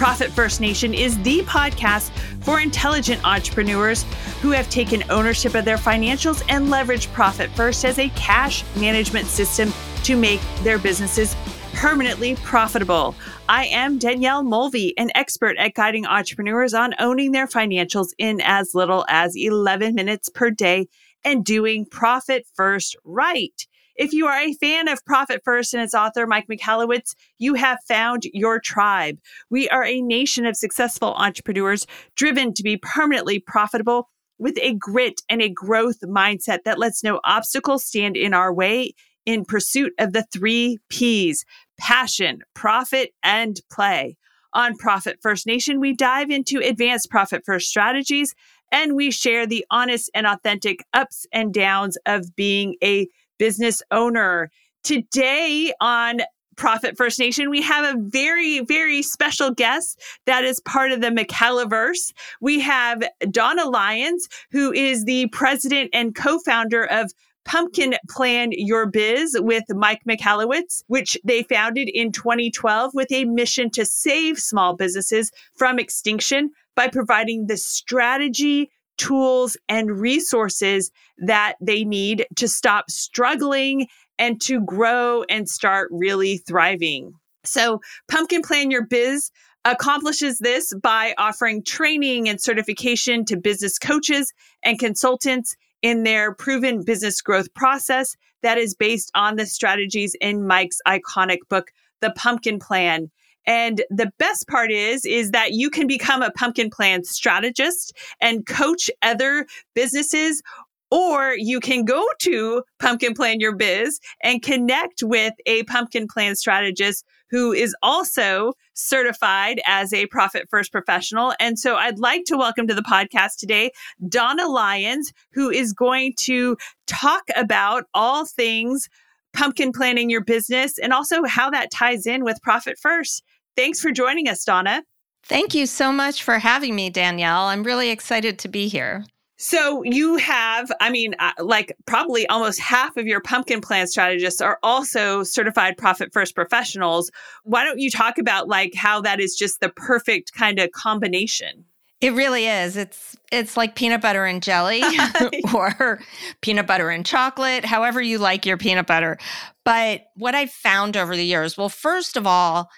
Profit First Nation is the podcast for intelligent entrepreneurs who have taken ownership of their financials and leverage Profit First as a cash management system to make their businesses permanently profitable. I am Danielle Mulvey, an expert at guiding entrepreneurs on owning their financials in as little as 11 minutes per day and doing profit first right. If you are a fan of Profit First and its author, Mike Michalowicz, you have found your tribe. We are a nation of successful entrepreneurs driven to be permanently profitable with a grit and a growth mindset that lets no obstacles stand in our way in pursuit of the three P's passion, profit, and play. On Profit First Nation, we dive into advanced profit first strategies and we share the honest and authentic ups and downs of being a business owner. Today on Profit First Nation, we have a very, very special guest that is part of the Michalaverse. We have Donna Lyons, who is the president and co founder of Pumpkin Plan Your Biz with Mike Michalowicz, which they founded in 2012 with a mission to save small businesses from extinction by providing the strategy, tools and resources that they need to stop struggling and to grow and start really thriving. So, Pumpkin Plan Your Biz accomplishes this by offering training and certification to business coaches and consultants in their proven business growth process that is based on the strategies in Mike's iconic book, The Pumpkin Plan. And the best part is, is that you can become a pumpkin plan strategist and coach other businesses or you can go to Pumpkin Plan Your Biz and connect with a pumpkin plan strategist who is also certified as a profit first professional. And so I'd like to welcome to the podcast today Donna Lyons, who is going to talk about all things pumpkin planning your business and also how that ties in with profit first. Thanks for joining us, Donna. Thank you so much for having me, Danielle. I'm really excited to be here. So you have, I mean, uh, like probably almost half of your pumpkin plan strategists are also certified profit first professionals. Why don't you talk about like how that is just the perfect kind of combination? It really is. It's it's like peanut butter and jelly or peanut butter and chocolate, however you like your peanut butter. But what I've found over the years, well, first of all,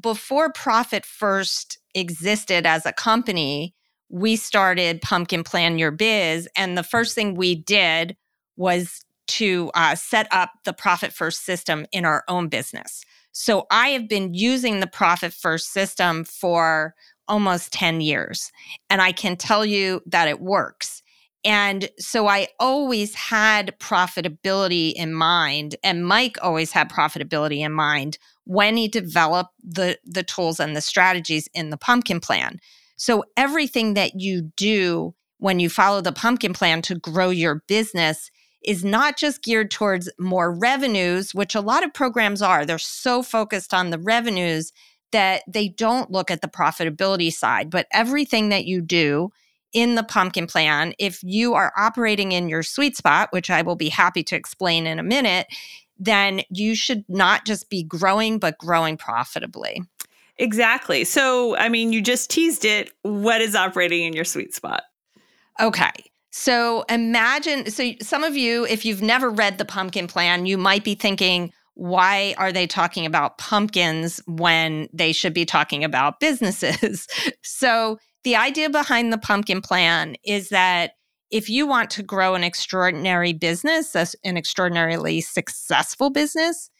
before Profit First existed as a company, we started Pumpkin Plan Your Biz. And the first thing we did was to uh, set up the Profit First system in our own business. So I have been using the Profit First system for almost 10 years. And I can tell you that it works. And so I always had profitability in mind, and Mike always had profitability in mind when he developed the, the tools and the strategies in the pumpkin plan. So everything that you do when you follow the pumpkin plan to grow your business is not just geared towards more revenues, which a lot of programs are. They're so focused on the revenues that they don't look at the profitability side. But everything that you do in the pumpkin plan, if you are operating in your sweet spot, which I will be happy to explain in a minute, then you should not just be growing, but growing profitably. Exactly. So, I mean, you just teased it. What is operating in your sweet spot? Okay. So imagine, so some of you, if you've never read the pumpkin plan, you might be thinking, why are they talking about pumpkins when they should be talking about businesses? so, the idea behind the pumpkin plan is that if you want to grow an extraordinary business, an extraordinarily successful business,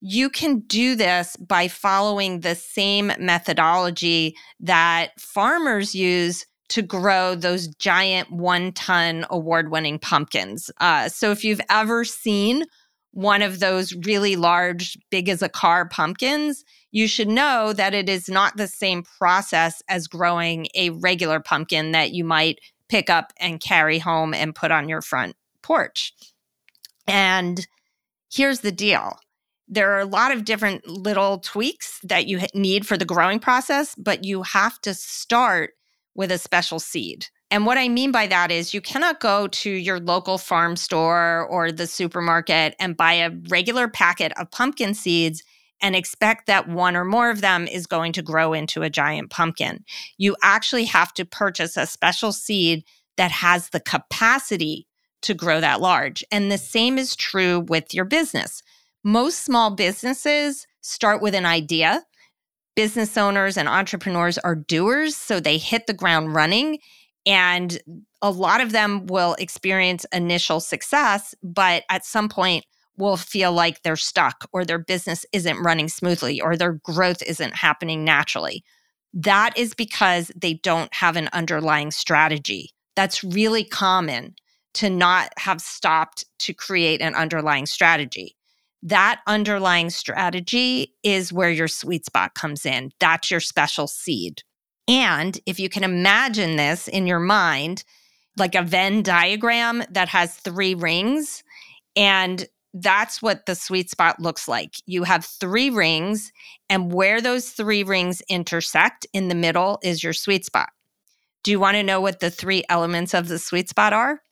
you can do this by following the same methodology that farmers use to grow those giant one ton award winning pumpkins. Uh, so, if you've ever seen one of those really large, big as a car pumpkins, you should know that it is not the same process as growing a regular pumpkin that you might pick up and carry home and put on your front porch. And here's the deal there are a lot of different little tweaks that you need for the growing process, but you have to start with a special seed. And what I mean by that is you cannot go to your local farm store or the supermarket and buy a regular packet of pumpkin seeds and expect that one or more of them is going to grow into a giant pumpkin. You actually have to purchase a special seed that has the capacity to grow that large. And the same is true with your business. Most small businesses start with an idea. Business owners and entrepreneurs are doers, so they hit the ground running. And a lot of them will experience initial success, but at some point will feel like they're stuck or their business isn't running smoothly or their growth isn't happening naturally. That is because they don't have an underlying strategy. That's really common to not have stopped to create an underlying strategy. That underlying strategy is where your sweet spot comes in. That's your special seed. And if you can imagine this in your mind, like a Venn diagram that has three rings, and that's what the sweet spot looks like. You have three rings, and where those three rings intersect in the middle is your sweet spot. Do you want to know what the three elements of the sweet spot are?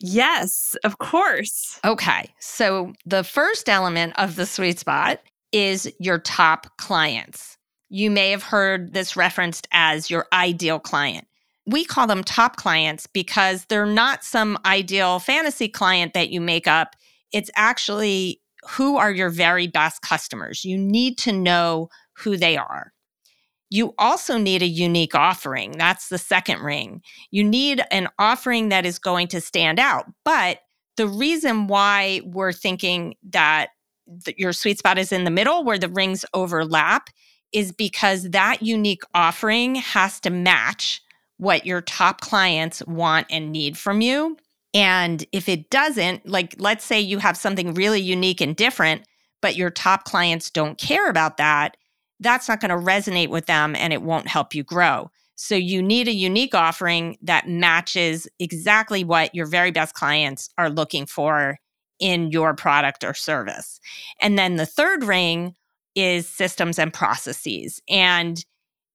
Yes, of course. Okay. So the first element of the sweet spot is your top clients. You may have heard this referenced as your ideal client. We call them top clients because they're not some ideal fantasy client that you make up. It's actually who are your very best customers. You need to know who they are. You also need a unique offering. That's the second ring. You need an offering that is going to stand out. But the reason why we're thinking that your sweet spot is in the middle where the rings overlap is because that unique offering has to match what your top clients want and need from you. And if it doesn't, like let's say you have something really unique and different, but your top clients don't care about that, that's not going to resonate with them and it won't help you grow. So you need a unique offering that matches exactly what your very best clients are looking for in your product or service. And then the third ring is systems and processes. And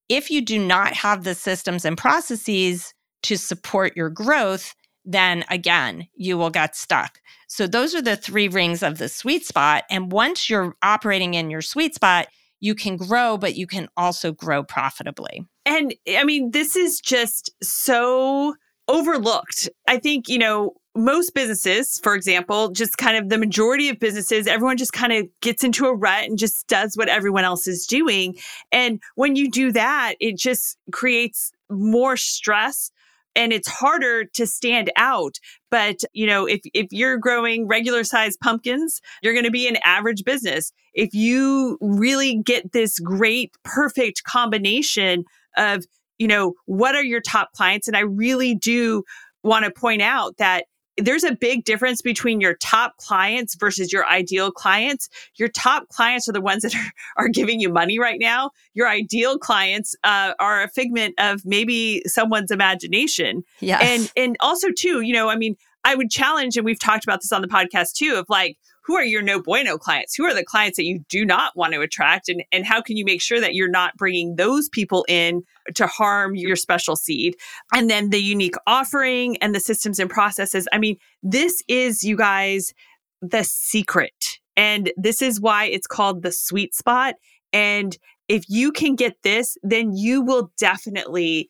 if you do not have the systems and processes to support your growth, then again, you will get stuck. So those are the three rings of the sweet spot. And once you're operating in your sweet spot, you can grow, but you can also grow profitably. And I mean, this is just so overlooked. I think, you know, most businesses, for example, just kind of the majority of businesses, everyone just kind of gets into a rut and just does what everyone else is doing. And when you do that, it just creates more stress and it's harder to stand out. But, you know, if, if you're growing regular sized pumpkins, you're going to be an average business. If you really get this great, perfect combination of, you know, what are your top clients? And I really do want to point out that there's a big difference between your top clients versus your ideal clients. Your top clients are the ones that are, are giving you money right now. Your ideal clients uh, are a figment of maybe someone's imagination. Yeah, And and also too, you know, I mean, I would challenge, and we've talked about this on the podcast too, of like, who are your no bueno clients? Who are the clients that you do not want to attract? And, and how can you make sure that you're not bringing those people in to harm your special seed? And then the unique offering and the systems and processes. I mean, this is, you guys, the secret. And this is why it's called the sweet spot. And if you can get this, then you will definitely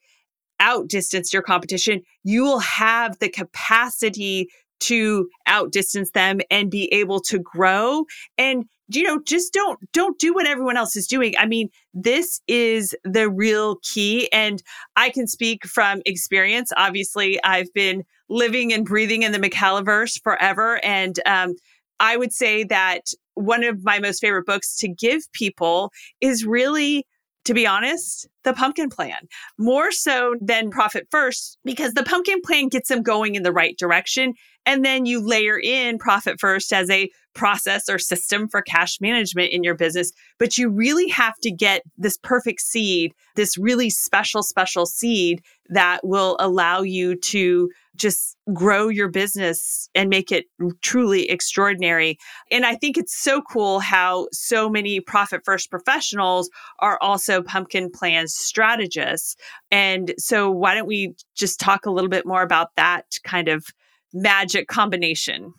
outdistance your competition. You will have the capacity to outdistance them and be able to grow. And you know just don't don't do what everyone else is doing. I mean this is the real key and i can speak from experience. Obviously i've been living and breathing in the mccallverse forever and um, i would say that one of my most favorite books to give people is really to be honest, the pumpkin plan more so than profit first because the pumpkin plan gets them going in the right direction. And then you layer in profit first as a process or system for cash management in your business. But you really have to get this perfect seed, this really special, special seed that will allow you to just grow your business and make it truly extraordinary. And I think it's so cool how so many profit first professionals are also pumpkin plan strategists. And so, why don't we just talk a little bit more about that kind of magic combination?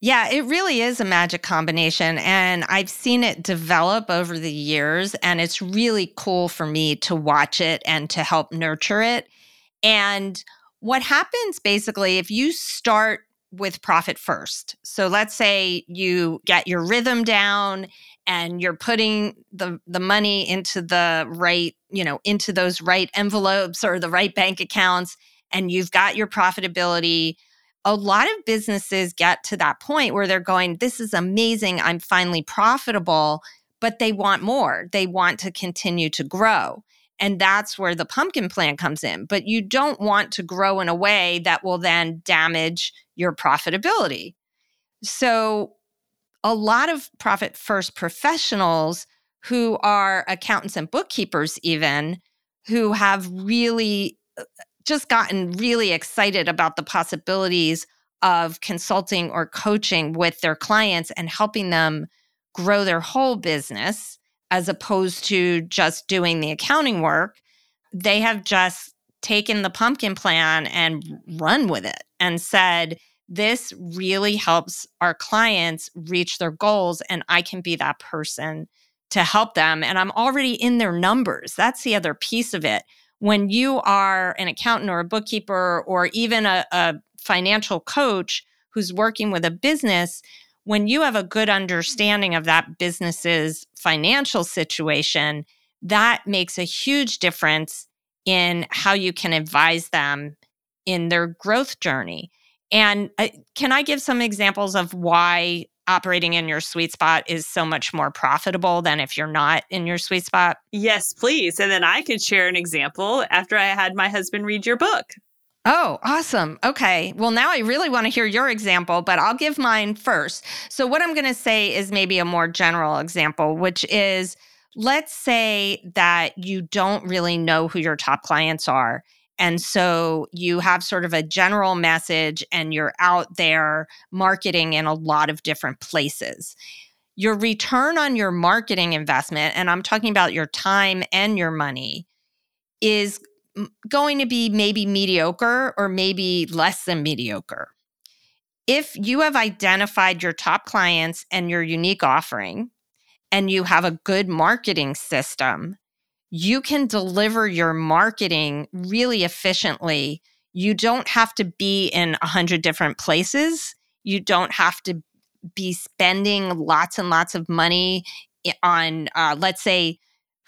Yeah, it really is a magic combination. And I've seen it develop over the years. And it's really cool for me to watch it and to help nurture it. And what happens basically if you start with profit first. So let's say you get your rhythm down and you're putting the the money into the right, you know, into those right envelopes or the right bank accounts and you've got your profitability. A lot of businesses get to that point where they're going, this is amazing, I'm finally profitable, but they want more. They want to continue to grow. And that's where the pumpkin plan comes in. But you don't want to grow in a way that will then damage your profitability. So, a lot of profit first professionals who are accountants and bookkeepers, even who have really uh, just gotten really excited about the possibilities of consulting or coaching with their clients and helping them grow their whole business as opposed to just doing the accounting work, they have just taken the pumpkin plan and run with it and said, this really helps our clients reach their goals, and I can be that person to help them. And I'm already in their numbers. That's the other piece of it. When you are an accountant or a bookkeeper or even a, a financial coach who's working with a business, when you have a good understanding of that business's financial situation, that makes a huge difference in how you can advise them in their growth journey. And uh, can I give some examples of why operating in your sweet spot is so much more profitable than if you're not in your sweet spot? Yes, please. And then I could share an example after I had my husband read your book. Oh, awesome. Okay. Well, now I really want to hear your example, but I'll give mine first. So, what I'm going to say is maybe a more general example, which is let's say that you don't really know who your top clients are. And so you have sort of a general message and you're out there marketing in a lot of different places. Your return on your marketing investment, and I'm talking about your time and your money, is going to be maybe mediocre or maybe less than mediocre. If you have identified your top clients and your unique offering, and you have a good marketing system, you can deliver your marketing really efficiently. You don't have to be in a hundred different places. You don't have to be spending lots and lots of money on, uh, let's say,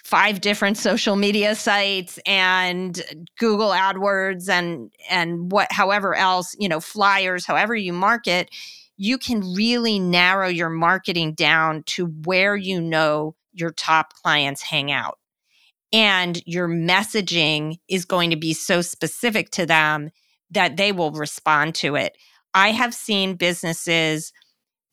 five different social media sites and Google AdWords and and what however else, you know, flyers, however you market, you can really narrow your marketing down to where you know your top clients hang out. And your messaging is going to be so specific to them that they will respond to it. I have seen businesses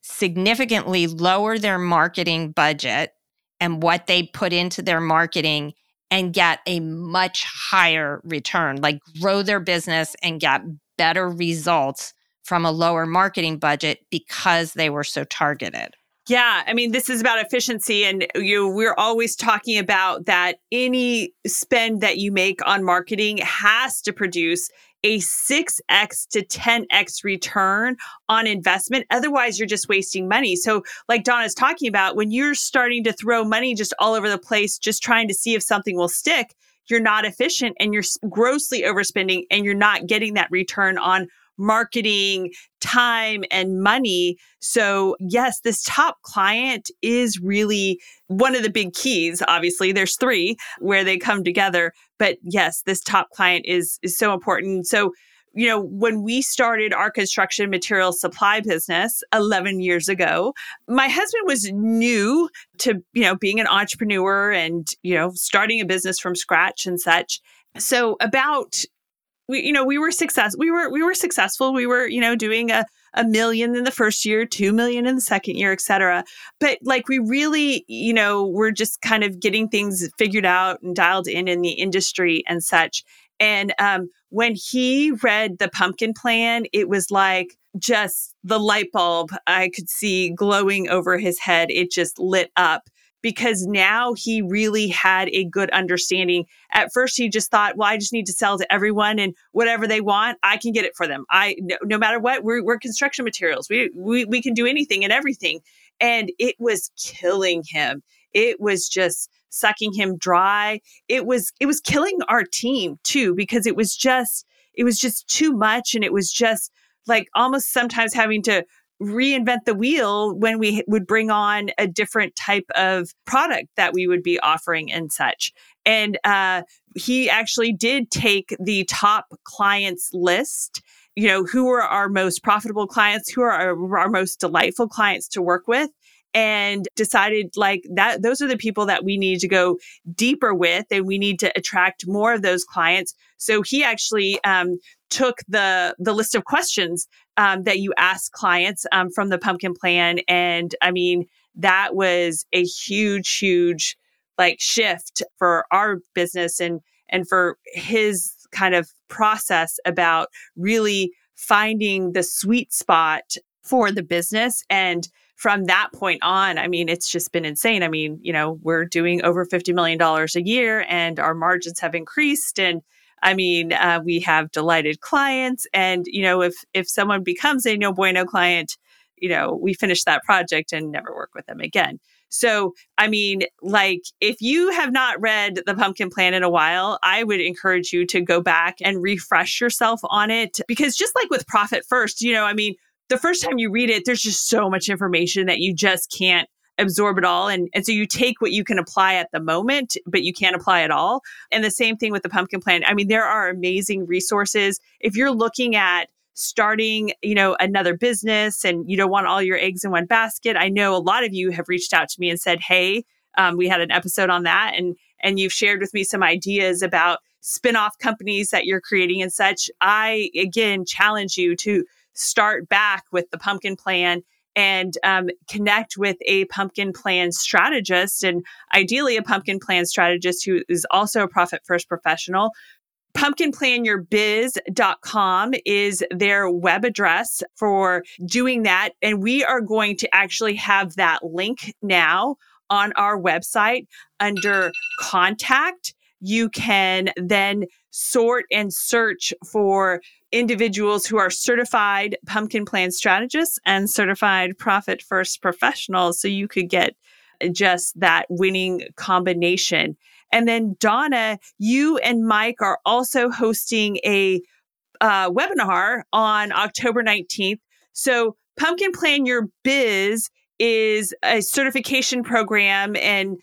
significantly lower their marketing budget and what they put into their marketing and get a much higher return, like grow their business and get better results from a lower marketing budget because they were so targeted. Yeah, I mean, this is about efficiency, and uh, you we're always talking about that. Any spend that you make on marketing has to produce a 6x to 10x return on investment. Otherwise, you're just wasting money. So, like Donna's talking about, when you're starting to throw money just all over the place, just trying to see if something will stick, you're not efficient and you're grossly overspending and you're not getting that return on marketing, time, and money. So, yes, this top client is really one of the big keys. Obviously, there's three where they come together. But yes, this top client is, is so important. So, you know, when we started our construction material supply business 11 years ago, my husband was new to, you know, being an entrepreneur and, you know, starting a business from scratch and such. So about we you know we were success we were we were successful we were you know doing a a million in the first year, 2 million in the second year, et cetera. But like we really, you know, we're just kind of getting things figured out and dialed in in the industry and such. And um, when he read the pumpkin plan, it was like just the light bulb I could see glowing over his head. It just lit up because now he really had a good understanding. At first, he just thought, well, I just need to sell to everyone and whatever they want, I can get it for them. I, no, no matter what, we're, we're construction materials. We, we, we can do anything and everything. And it was killing him. It was just sucking him dry. It was, it was killing our team too, because it was just, it was just too much. And it was just like almost sometimes having to reinvent the wheel when we would bring on a different type of product that we would be offering and such. And uh, he actually did take the top clients list. You know, who are our most profitable clients? Who are our, our most delightful clients to work with? and decided like that those are the people that we need to go deeper with and we need to attract more of those clients so he actually um, took the the list of questions um, that you ask clients um, from the pumpkin plan. And I mean, that was a huge, huge like shift for our business and and for his kind of process about really finding the sweet spot for the business and from that point on, I mean, it's just been insane. I mean, you know, we're doing over $50 million a year and our margins have increased. And I mean, uh, we have delighted clients, and you know, if if someone becomes a no bueno client, you know, we finish that project and never work with them again. So, I mean, like, if you have not read the pumpkin plan in a while, I would encourage you to go back and refresh yourself on it because just like with Profit First, you know, I mean, the first time you read it, there's just so much information that you just can't absorb it all. And, and so you take what you can apply at the moment, but you can't apply it all. And the same thing with the pumpkin plan. I mean, there are amazing resources. If you're looking at starting, you know, another business and you don't want all your eggs in one basket, I know a lot of you have reached out to me and said, Hey, um, we had an episode on that and and you've shared with me some ideas about spin-off companies that you're creating and such. I again challenge you to start back with the pumpkin plan and um, connect with a pumpkin plan strategist and ideally a pumpkin plan strategist who is also a profit first professional. pumpkinplanyourbiz.com is their web address for doing that and we are going to actually have that link now on our website. Under contact you can then sort and search for individuals who are certified pumpkin plan strategists and certified profit first professionals so you could get just that winning combination. And then Donna, you and Mike are also hosting a uh, webinar on October 19th. So Pumpkin Plan Your Biz is a certification program and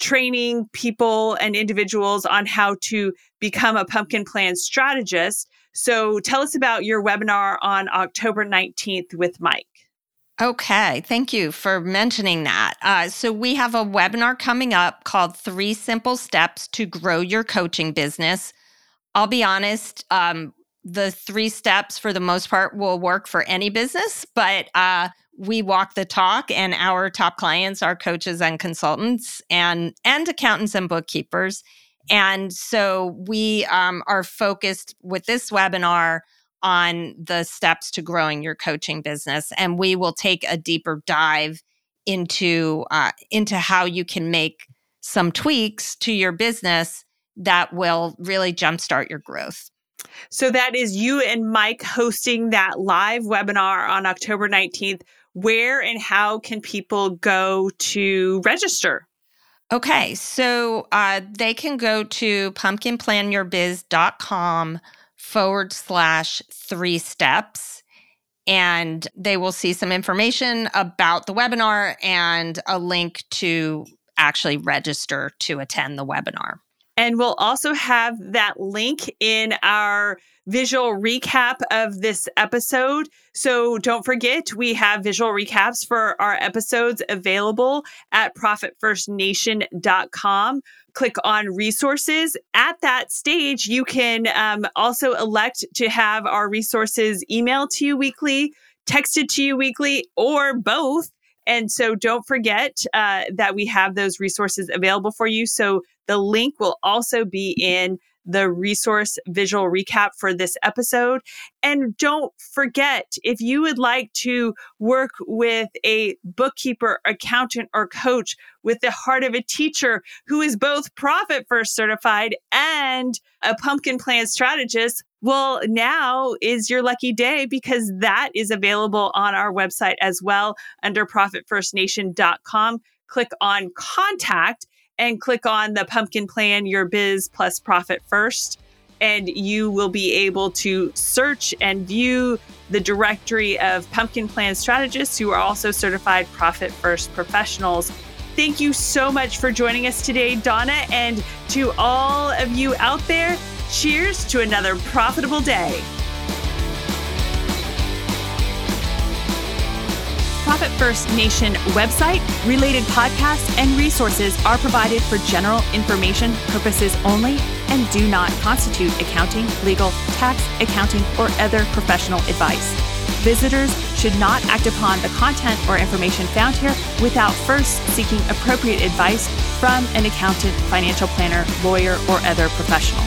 training people and individuals on how to become a pumpkin plan strategist. So tell us about your webinar on October 19th with Mike. Okay, thank you for mentioning that. Uh, so, we have a webinar coming up called Three Simple Steps to Grow Your Coaching Business. I'll be honest, um, the three steps for the most part will work for any business, but uh, we walk the talk, and our top clients are coaches and consultants and, and accountants and bookkeepers. And so we um, are focused with this webinar on the steps to growing your coaching business, and we will take a deeper dive into uh, into how you can make some tweaks to your business that will really jumpstart your growth. So that is you and Mike hosting that live webinar on October 19th. Where and how can people go to register? Okay, so uh, they can go to pumpkinplanyourbiz.com forward slash three steps, and they will see some information about the webinar and a link to actually register to attend the webinar. And we'll also have that link in our visual recap of this episode. So don't forget, we have visual recaps for our episodes available at profitfirstnation.com. Click on resources. At that stage, you can um, also elect to have our resources emailed to you weekly, texted to you weekly, or both. And so don't forget uh, that we have those resources available for you. So the link will also be in the resource visual recap for this episode. And don't forget, if you would like to work with a bookkeeper, accountant, or coach with the heart of a teacher who is both Profit First certified and a pumpkin plan strategist, well, now is your lucky day because that is available on our website as well under profitfirstnation.com. Click on contact and click on the pumpkin plan your biz plus profit first and you will be able to search and view the directory of pumpkin plan strategists who are also certified profit first professionals. Thank you so much for joining us today donna and to all of you out there cheers to another profitable day Profit First Nation website, related podcasts, and resources are provided for general information purposes only and do not constitute accounting, legal, tax, accounting, or other professional advice. Visitors should not act upon the content or information found here without first seeking appropriate advice from an accountant, financial planner, lawyer, or other professional.